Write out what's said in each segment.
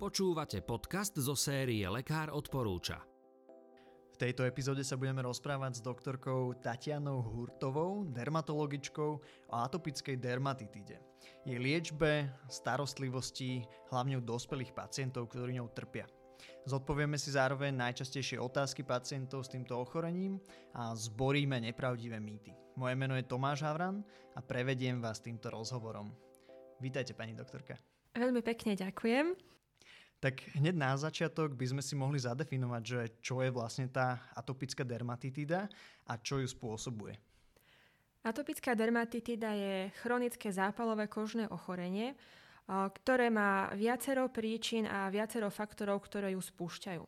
Počúvate podcast zo série Lekár odporúča. V tejto epizóde sa budeme rozprávať s doktorkou Tatianou Hurtovou, dermatologičkou o atopickej dermatitide. Jej liečbe, starostlivosti, hlavne u dospelých pacientov, ktorí ňou trpia. Zodpovieme si zároveň najčastejšie otázky pacientov s týmto ochorením a zboríme nepravdivé mýty. Moje meno je Tomáš Havran a prevediem vás týmto rozhovorom. Vítajte, pani doktorka. Veľmi pekne ďakujem. Tak hneď na začiatok by sme si mohli zadefinovať, že čo je vlastne tá atopická dermatitida a čo ju spôsobuje. Atopická dermatitida je chronické zápalové kožné ochorenie, ktoré má viacero príčin a viacero faktorov, ktoré ju spúšťajú.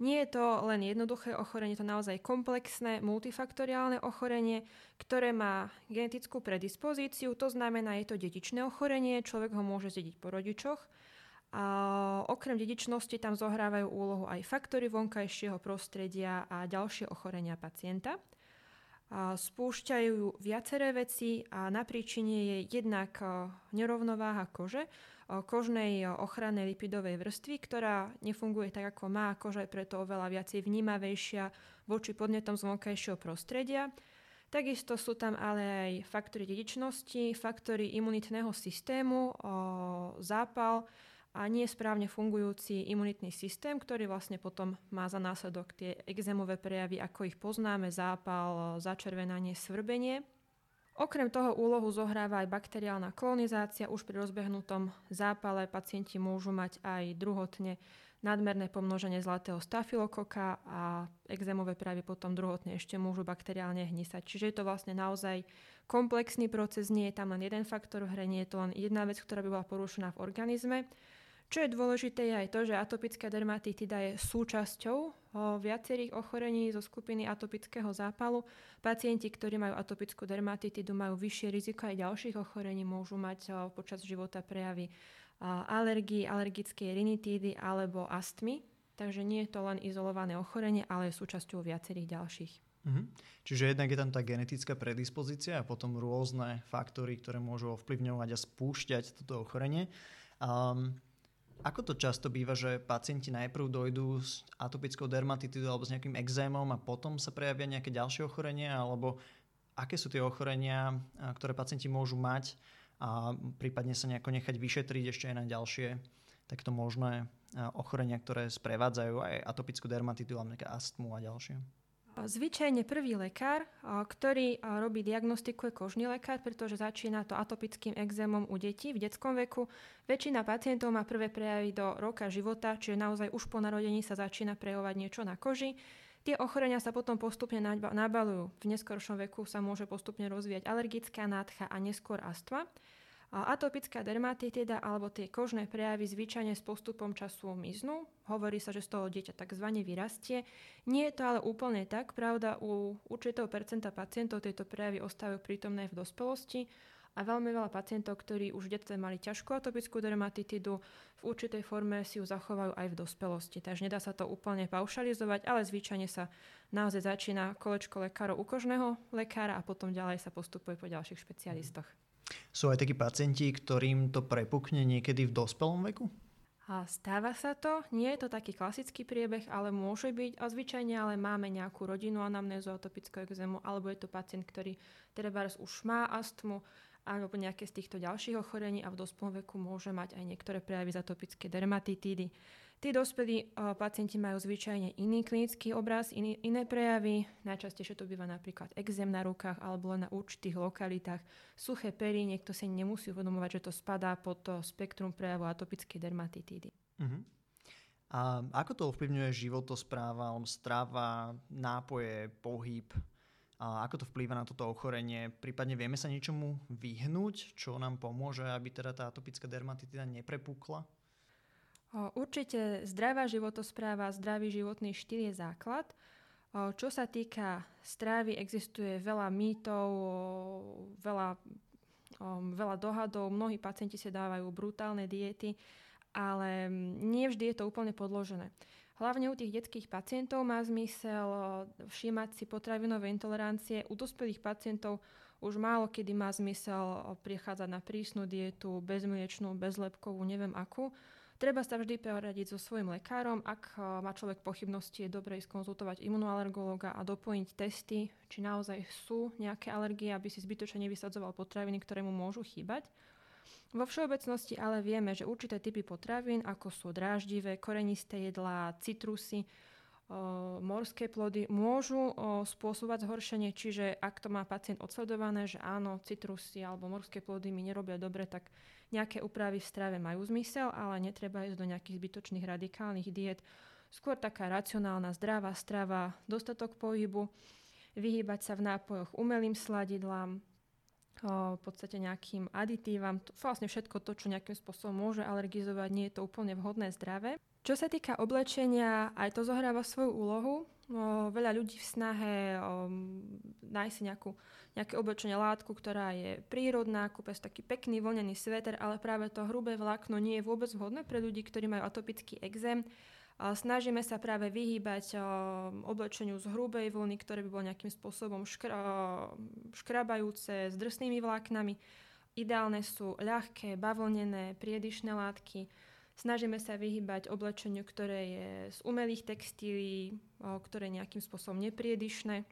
Nie je to len jednoduché ochorenie, to naozaj komplexné, multifaktoriálne ochorenie, ktoré má genetickú predispozíciu, to znamená, je to dedičné ochorenie, človek ho môže zdediť po rodičoch, a okrem dedičnosti tam zohrávajú úlohu aj faktory vonkajšieho prostredia a ďalšie ochorenia pacienta. A spúšťajú viaceré veci a na príčine je jednak e, nerovnováha kože, e, kožnej ochrannej lipidovej vrstvy, ktorá nefunguje tak, ako má. Koža je preto oveľa viacej vnímavejšia voči podnetom z vonkajšieho prostredia. Takisto sú tam ale aj faktory dedičnosti, faktory imunitného systému, zápal, a nie správne fungujúci imunitný systém, ktorý vlastne potom má za následok tie exémové prejavy, ako ich poznáme, zápal, začervenanie, svrbenie. Okrem toho úlohu zohráva aj bakteriálna kolonizácia. Už pri rozbehnutom zápale pacienti môžu mať aj druhotne nadmerné pomnoženie zlatého stafilokoka a exémové prejavy potom druhotne ešte môžu bakteriálne hnisať. Čiže je to vlastne naozaj komplexný proces, nie je tam len jeden faktor v hre, nie je to len jedna vec, ktorá by bola porušená v organizme. Čo je dôležité je aj to, že atopická dermatitida je súčasťou viacerých ochorení zo skupiny atopického zápalu. Pacienti, ktorí majú atopickú dermatitidu, majú vyššie riziko aj ďalších ochorení, môžu mať počas života prejavy alergii, alergickej rinitídy alebo astmy. Takže nie je to len izolované ochorenie, ale je súčasťou viacerých ďalších. Mhm. Čiže jednak je tam tá genetická predispozícia a potom rôzne faktory, ktoré môžu ovplyvňovať a spúšťať toto ochorenie. Um, ako to často býva, že pacienti najprv dojdú s atopickou dermatitidou alebo s nejakým exémom a potom sa prejavia nejaké ďalšie ochorenia, alebo aké sú tie ochorenia, ktoré pacienti môžu mať a prípadne sa nejako nechať vyšetriť ešte aj na ďalšie takto možné ochorenia, ktoré sprevádzajú aj atopickú dermatitu, alebo astmu a ďalšie. Zvyčajne prvý lekár, ktorý robí diagnostiku je kožný lekár, pretože začína to atopickým exémom u detí v detskom veku. Väčšina pacientov má prvé prejavy do roka života, čiže naozaj už po narodení sa začína prejavovať niečo na koži. Tie ochorenia sa potom postupne nabalujú. V neskoršom veku sa môže postupne rozvíjať alergická nádcha a neskôr astma. Atopická dermatitida alebo tie kožné prejavy zvyčajne s postupom času miznú. Hovorí sa, že z toho dieťa tzv. vyrastie. Nie je to ale úplne tak. Pravda, u určitého percenta pacientov tieto prejavy ostávajú prítomné v dospelosti a veľmi veľa pacientov, ktorí už v detstve mali ťažkú atopickú dermatitidu, v určitej forme si ju zachovajú aj v dospelosti. Takže nedá sa to úplne paušalizovať, ale zvyčajne sa naozaj začína kolečko lekárov u kožného lekára a potom ďalej sa postupuje po ďalších špecialistoch. Sú aj takí pacienti, ktorým to prepukne niekedy v dospelom veku? A stáva sa to, nie je to taký klasický priebeh, ale môže byť a zvyčajne ale máme nejakú rodinu anamnézu atopického exému, alebo je to pacient, ktorý teda už má astmu alebo nejaké z týchto ďalších ochorení a v dospelom veku môže mať aj niektoré prejavy atopické dermatitídy. Tí dospelí pacienti majú zvyčajne iný klinický obraz, iný, iné prejavy. Najčastejšie to býva napríklad exém na rukách alebo na určitých lokalitách. Suché pery, niekto si nemusí uvedomovať, že to spadá pod to spektrum prejavu atopickej dermatitídy. Uh-huh. A ako to ovplyvňuje životospráva, strava, nápoje, pohyb? A ako to vplýva na toto ochorenie? Prípadne vieme sa niečomu vyhnúť, čo nám pomôže, aby teda tá atopická dermatitida neprepukla? Určite zdravá životospráva, zdravý životný štýl je základ. Čo sa týka strávy, existuje veľa mýtov, veľa, veľa dohadov, mnohí pacienti si dávajú brutálne diety, ale nie vždy je to úplne podložené. Hlavne u tých detských pacientov má zmysel všímať si potravinové intolerancie. U dospelých pacientov už málo kedy má zmysel prichádzať na prísnu dietu, bezmliečnú, bezlepkovú, neviem akú. Treba sa vždy poradiť so svojím lekárom. Ak e, má človek pochybnosti, je dobre ísť konzultovať imunoalergológa a doplniť testy, či naozaj sú nejaké alergie, aby si zbytočne nevysadzoval potraviny, ktoré mu môžu chýbať. Vo všeobecnosti ale vieme, že určité typy potravín, ako sú dráždivé, korenisté jedlá, citrusy, morské plody môžu spôsobovať zhoršenie, čiže ak to má pacient odsledované, že áno, citrusy alebo morské plody mi nerobia dobre, tak nejaké úpravy v strave majú zmysel, ale netreba ísť do nejakých zbytočných radikálnych diet. Skôr taká racionálna, zdravá strava, dostatok pohybu, vyhýbať sa v nápojoch umelým sladidlám, v podstate nejakým aditívam, vlastne všetko to, čo nejakým spôsobom môže alergizovať, nie je to úplne vhodné zdravé. Čo sa týka oblečenia, aj to zohráva svoju úlohu. O, veľa ľudí v snahe o, nájsť si nejakú, nejaké oblečenie látku, ktorá je prírodná, kúpe si taký pekný vlnený sveter, ale práve to hrubé vlákno nie je vôbec vhodné pre ľudí, ktorí majú atopický exém. Snažíme sa práve vyhýbať oblečeniu z hrubej vlny, ktoré by bolo nejakým spôsobom škra- škrabajúce s drsnými vláknami. Ideálne sú ľahké, bavlnené, priedišné látky, Snažíme sa vyhybať oblečeniu, ktoré je z umelých textílií, ktoré nejakým spôsobom nepriedišné.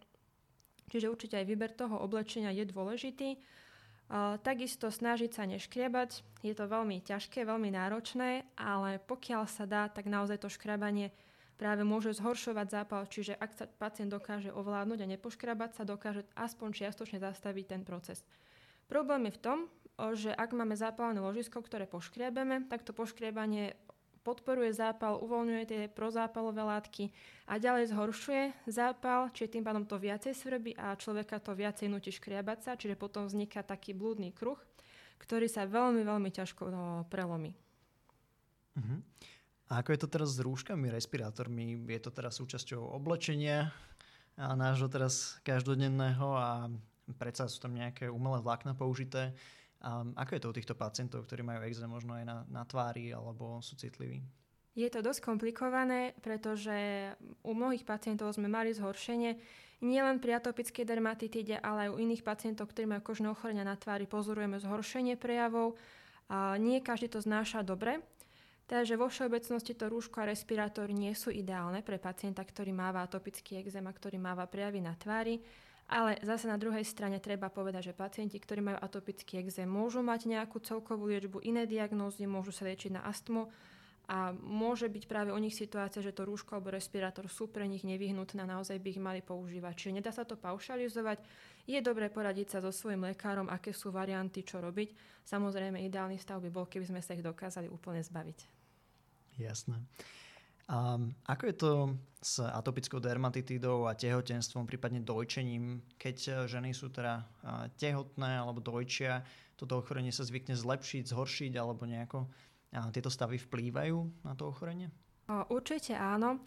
Čiže určite aj výber toho oblečenia je dôležitý. Takisto snažiť sa neškriabať. Je to veľmi ťažké, veľmi náročné, ale pokiaľ sa dá, tak naozaj to škrabanie práve môže zhoršovať zápal, čiže ak sa pacient dokáže ovládnuť a nepoškrabať sa, dokáže aspoň čiastočne zastaviť ten proces. Problém je v tom, že ak máme zápalné ložisko, ktoré poškriebeme, tak to poškriebanie podporuje zápal, uvoľňuje tie prozápalové látky a ďalej zhoršuje zápal, čiže tým pádom to viacej svrbí a človeka to viacej nutí škriabať sa, čiže potom vzniká taký blúdny kruh, ktorý sa veľmi, veľmi ťažko prelomí. Uh-huh. A ako je to teraz s rúškami, respirátormi? Je to teraz súčasťou oblečenia a nášho teraz každodenného a predsa sú tam nejaké umelé vlákna použité. A ako je to u týchto pacientov, ktorí majú exém možno aj na, na tvári alebo sú citliví? Je to dosť komplikované, pretože u mnohých pacientov sme mali zhoršenie. Nielen pri atopickej dermatitíde, ale aj u iných pacientov, ktorí majú kožné ochorenia na tvári, pozorujeme zhoršenie prejavov. A nie každý to znáša dobre. Takže vo všeobecnosti to rúško a respirátor nie sú ideálne pre pacienta, ktorý máva atopický exém a ktorý máva prejavy na tvári. Ale zase na druhej strane treba povedať, že pacienti, ktorí majú atopický exém, môžu mať nejakú celkovú liečbu, iné diagnózy, môžu sa liečiť na astmu a môže byť práve u nich situácia, že to rúško alebo respirátor sú pre nich nevyhnutné a naozaj by ich mali používať. Čiže nedá sa to paušalizovať. Je dobré poradiť sa so svojím lekárom, aké sú varianty, čo robiť. Samozrejme, ideálny stav by bol, keby sme sa ich dokázali úplne zbaviť. Jasné. A ako je to s atopickou dermatitidou a tehotenstvom, prípadne dojčením, keď e, ženy sú teda tehotné alebo dojčia, toto ochorenie sa zvykne zlepšiť, zhoršiť alebo nejako tieto stavy vplývajú na to ochorenie? Určite áno.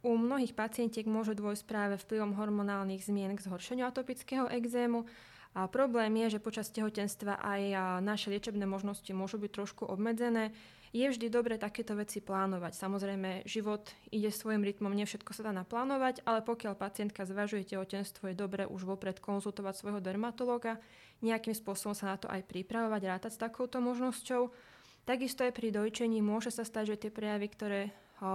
U mnohých pacientiek môže dôjsť práve vplyvom hormonálnych zmien k zhoršeniu atopického exému. A problém je, že počas tehotenstva aj naše liečebné možnosti môžu byť trošku obmedzené je vždy dobre takéto veci plánovať. Samozrejme, život ide svojim rytmom, nie všetko sa dá naplánovať, ale pokiaľ pacientka zvažuje tehotenstvo, je dobre už vopred konzultovať svojho dermatológa, nejakým spôsobom sa na to aj pripravovať, rátať s takouto možnosťou. Takisto aj pri dojčení môže sa stať, že tie prejavy, ktoré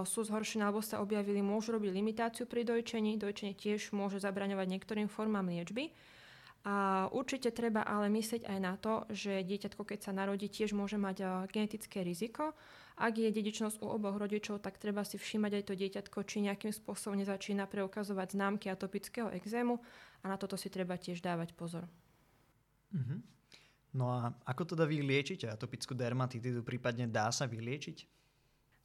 sú zhoršené alebo sa objavili, môžu robiť limitáciu pri dojčení. Dojčenie tiež môže zabraňovať niektorým formám liečby. A určite treba ale myslieť aj na to, že dieťatko, keď sa narodí, tiež môže mať genetické riziko. Ak je dedičnosť u oboch rodičov, tak treba si všímať aj to dieťatko, či nejakým spôsobom nezačína preukazovať známky atopického exému a na toto si treba tiež dávať pozor. Mm-hmm. No a ako teda vy liečite atopickú dermatitidu, prípadne dá sa vyliečiť?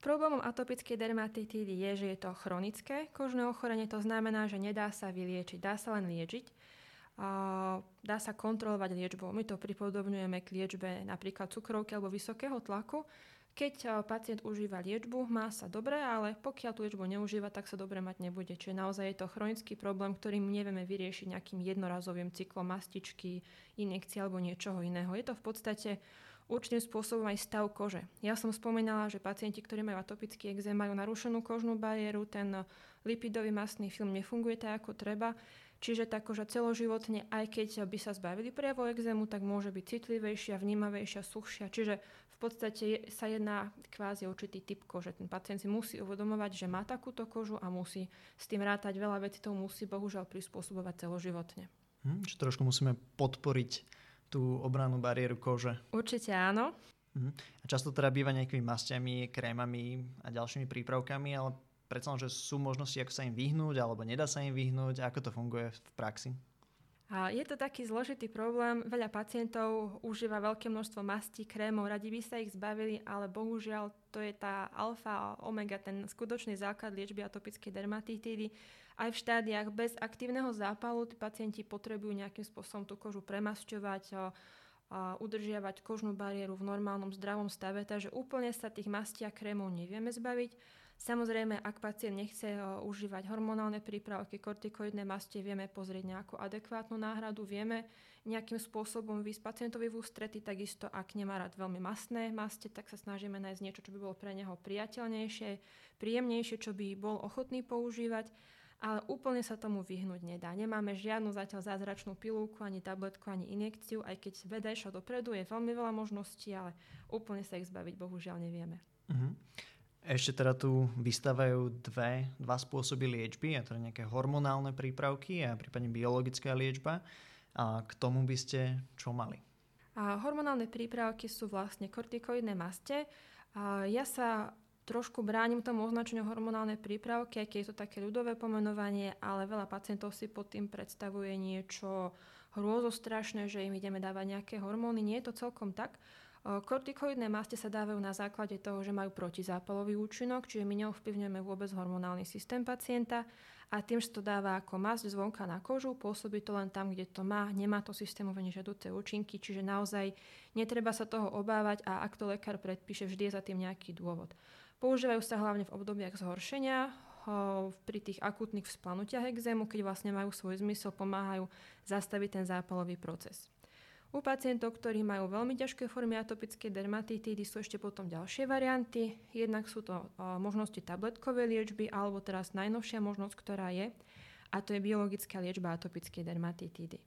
Problémom atopickej dermatitídy je, že je to chronické kožné ochorenie, to znamená, že nedá sa vyliečiť, dá sa len liečiť dá sa kontrolovať liečbou. My to pripodobňujeme k liečbe napríklad cukrovky alebo vysokého tlaku. Keď pacient užíva liečbu, má sa dobre, ale pokiaľ tú liečbu neužíva, tak sa dobre mať nebude. Čiže naozaj je to chronický problém, ktorým nevieme vyriešiť nejakým jednorazovým cyklom mastičky, injekcie alebo niečoho iného. Je to v podstate určitým spôsobom aj stav kože. Ja som spomínala, že pacienti, ktorí majú atopický exém, majú narušenú kožnú bariéru, ten lipidový mastný film nefunguje tak, ako treba. Čiže tá koža celoživotne, aj keď by sa zbavili prejavov exému, tak môže byť citlivejšia, vnímavejšia, suchšia. Čiže v podstate sa jedná kvázi určitý typ kože. Ten pacient si musí uvedomovať, že má takúto kožu a musí s tým rátať veľa vecí, to musí bohužiaľ prispôsobovať celoživotne. Hm, čiže trošku musíme podporiť tú obrannú bariéru kože. Určite áno. Hm. A často teda býva nejakými mastiami, krémami a ďalšími prípravkami, ale predsa že sú možnosti, ako sa im vyhnúť, alebo nedá sa im vyhnúť, ako to funguje v praxi? A je to taký zložitý problém. Veľa pacientov užíva veľké množstvo mastí, krémov, radi by sa ich zbavili, ale bohužiaľ to je tá alfa a omega, ten skutočný základ liečby atopickej dermatitídy. Aj v štádiách bez aktívneho zápalu tí pacienti potrebujú nejakým spôsobom tú kožu premasťovať, a udržiavať kožnú bariéru v normálnom zdravom stave, takže úplne sa tých mastí a krémov nevieme zbaviť. Samozrejme, ak pacient nechce užívať hormonálne prípravky, kortikoidné mastie, vieme pozrieť nejakú adekvátnu náhradu, vieme nejakým spôsobom vysť pacientovi v ústrety, takisto ak nemá rád veľmi masné mastie, tak sa snažíme nájsť niečo, čo by bolo pre neho priateľnejšie, príjemnejšie, čo by bol ochotný používať ale úplne sa tomu vyhnúť nedá. Nemáme žiadnu zatiaľ zázračnú pilulku, ani tabletku, ani injekciu, aj keď veda išla dopredu, je veľmi veľa možností, ale úplne sa ich zbaviť bohužiaľ nevieme. Uh-huh. Ešte teda tu vystávajú dve, dva spôsoby liečby, a teda nejaké hormonálne prípravky a prípadne biologická liečba. A k tomu by ste čo mali? A hormonálne prípravky sú vlastne kortikoidné maste. A ja sa trošku bránim tomu označeniu hormonálne prípravky, keď je to také ľudové pomenovanie, ale veľa pacientov si pod tým predstavuje niečo hrôzostrašné, že im ideme dávať nejaké hormóny. Nie je to celkom tak. Kortikoidné maste sa dávajú na základe toho, že majú protizápalový účinok, čiže my neovplyvňujeme vôbec hormonálny systém pacienta a tým, že to dáva ako masť zvonka na kožu, pôsobí to len tam, kde to má, nemá to systémové nežiaduce účinky, čiže naozaj netreba sa toho obávať a ak to lekár predpíše, vždy je za tým nejaký dôvod. Používajú sa hlavne v obdobiach zhoršenia, pri tých akutných vzplanutiach exému, keď vlastne majú svoj zmysel, pomáhajú zastaviť ten zápalový proces. U pacientov, ktorí majú veľmi ťažké formy atopickej dermatitídy, sú ešte potom ďalšie varianty. Jednak sú to možnosti tabletkovej liečby, alebo teraz najnovšia možnosť, ktorá je, a to je biologická liečba atopickej dermatitídy.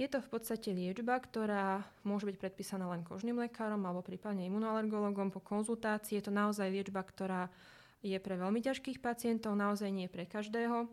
Je to v podstate liečba, ktorá môže byť predpísaná len kožným lekárom alebo prípadne imunoalergologom po konzultácii. Je to naozaj liečba, ktorá je pre veľmi ťažkých pacientov, naozaj nie pre každého.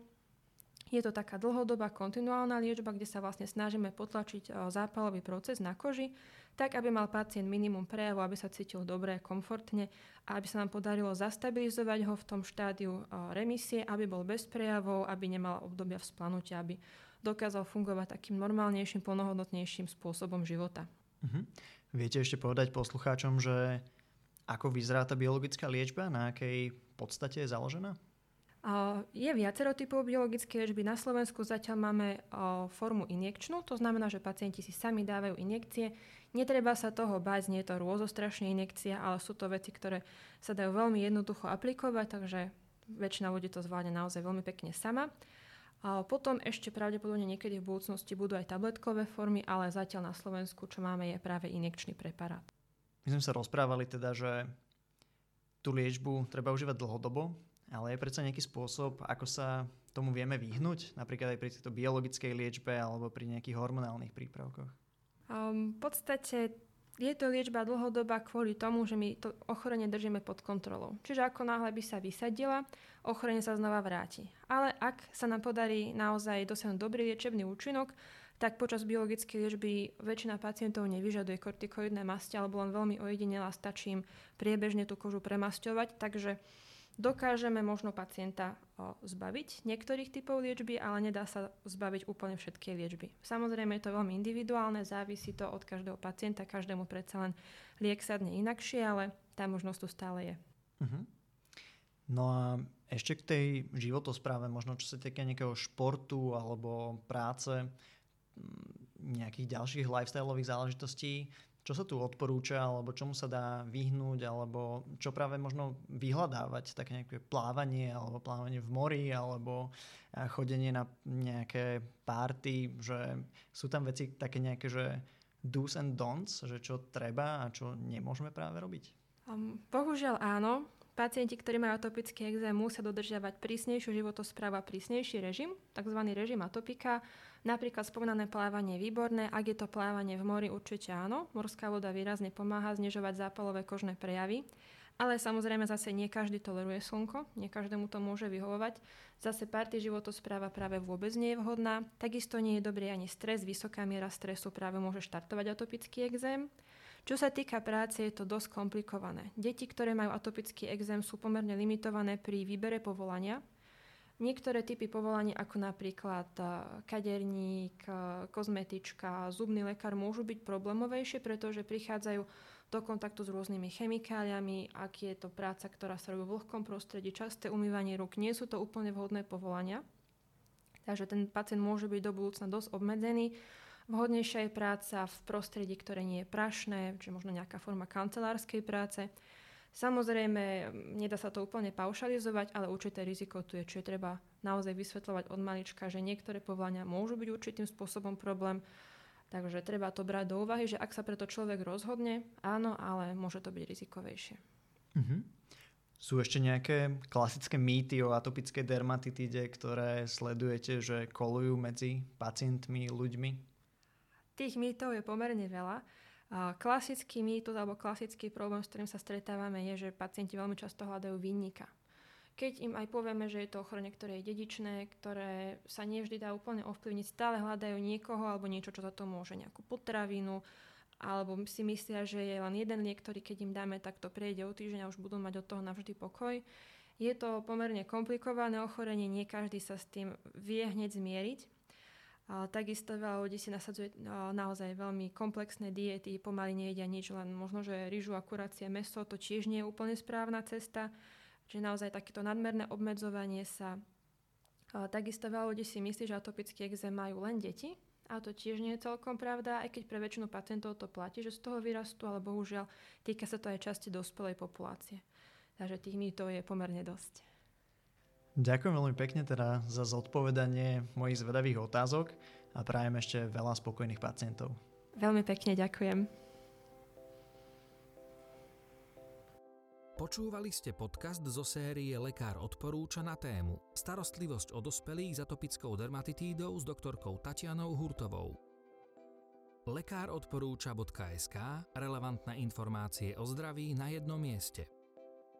Je to taká dlhodobá kontinuálna liečba, kde sa vlastne snažíme potlačiť e, zápalový proces na koži, tak aby mal pacient minimum prejavu, aby sa cítil dobre, komfortne a aby sa nám podarilo zastabilizovať ho v tom štádiu e, remisie, aby bol bez prejavov, aby nemal obdobia vzplanutia, aby dokázal fungovať takým normálnejším, plnohodnotnejším spôsobom života. Uh-huh. Viete ešte povedať poslucháčom, že ako vyzerá tá biologická liečba, na akej podstate je založená? Je viacero typov biologické liečby. Na Slovensku zatiaľ máme formu injekčnú, to znamená, že pacienti si sami dávajú injekcie. Netreba sa toho báť, nie je to rôzostrašne injekcia, ale sú to veci, ktoré sa dajú veľmi jednoducho aplikovať, takže väčšina ľudí to zvládne naozaj veľmi pekne sama. A potom ešte pravdepodobne niekedy v budúcnosti budú aj tabletkové formy, ale zatiaľ na Slovensku, čo máme, je práve injekčný preparát. My sme sa rozprávali teda, že tú liečbu treba užívať dlhodobo, ale je predsa nejaký spôsob, ako sa tomu vieme vyhnúť, napríklad aj pri tejto biologickej liečbe alebo pri nejakých hormonálnych prípravkoch? Um, v podstate je to liečba dlhodobá kvôli tomu, že my to ochorenie držíme pod kontrolou. Čiže ako náhle by sa vysadila, ochorenie sa znova vráti. Ale ak sa nám podarí naozaj dosiahnuť dobrý liečebný účinok, tak počas biologickej liečby väčšina pacientov nevyžaduje kortikoidné masti alebo len veľmi ojedinela stačí im priebežne tú kožu premasťovať. Takže Dokážeme možno pacienta zbaviť niektorých typov liečby, ale nedá sa zbaviť úplne všetky liečby. Samozrejme je to veľmi individuálne, závisí to od každého pacienta, každému predsa len liek sadne inakšie, ale tá možnosť tu stále je. Uh-huh. No a ešte k tej životospráve, možno čo sa týka nejakého športu alebo práce, nejakých ďalších lifestyleových záležitostí, čo sa tu odporúča, alebo čomu sa dá vyhnúť, alebo čo práve možno vyhľadávať, také nejaké plávanie, alebo plávanie v mori, alebo chodenie na nejaké párty, že sú tam veci také nejaké, že do's and don'ts, že čo treba a čo nemôžeme práve robiť? Um, bohužiaľ áno. Pacienti, ktorí majú atopický exém, musia dodržiavať prísnejšiu životosprávu a prísnejší režim, tzv. režim atopika. Napríklad spomínané plávanie je výborné, ak je to plávanie v mori, určite áno. Morská voda výrazne pomáha znižovať zápalové kožné prejavy. Ale samozrejme zase nie každý toleruje slnko, nie každému to môže vyhovovať. Zase party životospráva práve vôbec nie je vhodná. Takisto nie je dobrý ani stres, vysoká miera stresu práve môže štartovať atopický exém. Čo sa týka práce, je to dosť komplikované. Deti, ktoré majú atopický exém, sú pomerne limitované pri výbere povolania. Niektoré typy povolaní, ako napríklad e, kaderník, e, kozmetička, zubný lekár, môžu byť problémovejšie, pretože prichádzajú do kontaktu s rôznymi chemikáliami, ak je to práca, ktorá sa robí v vlhkom prostredí, časté umývanie rúk, nie sú to úplne vhodné povolania. Takže ten pacient môže byť do budúcna dosť obmedzený. Vhodnejšia je práca v prostredí, ktoré nie je prašné, či možno nejaká forma kancelárskej práce. Samozrejme, nedá sa to úplne paušalizovať, ale určité riziko tu je, čiže treba naozaj vysvetľovať od malička, že niektoré povolania môžu byť určitým spôsobom problém, takže treba to brať do úvahy, že ak sa preto človek rozhodne, áno, ale môže to byť rizikovejšie. Uh-huh. Sú ešte nejaké klasické mýty o atopickej dermatitíde, ktoré sledujete, že kolujú medzi pacientmi, ľuďmi? Tých mýtov je pomerne veľa. Klasický mýtus alebo klasický problém, s ktorým sa stretávame, je, že pacienti veľmi často hľadajú vinníka. Keď im aj povieme, že je to ochorenie, ktoré je dedičné, ktoré sa nevždy dá úplne ovplyvniť, stále hľadajú niekoho alebo niečo, čo za to môže, nejakú potravinu, alebo si myslia, že je len jeden liek, ktorý keď im dáme, tak to prejde o týždeň a už budú mať od toho navždy pokoj. Je to pomerne komplikované ochorenie, nie každý sa s tým vie hneď zmieriť. Takisto veľa ľudí si nasadzuje naozaj veľmi komplexné diety, pomaly nejedia nič, len možno, že rýžu, akurácie, meso, to tiež nie je úplne správna cesta. Čiže naozaj takéto nadmerné obmedzovanie sa. Takisto veľa ľudí si myslí, že atopický exém majú len deti, a to tiež nie je celkom pravda, aj keď pre väčšinu pacientov to platí, že z toho vyrastú, ale bohužiaľ týka sa to aj časti dospelej populácie. Takže tých mýtov je pomerne dosť. Ďakujem veľmi pekne teda za zodpovedanie mojich zvedavých otázok a prajem ešte veľa spokojných pacientov. Veľmi pekne ďakujem. Počúvali ste podcast zo série Lekár odporúča na tému Starostlivosť o dospelých s atopickou dermatitídou s doktorkou Tatianou Hurtovou. Lekár odporúča.sk relevantné informácie o zdraví na jednom mieste.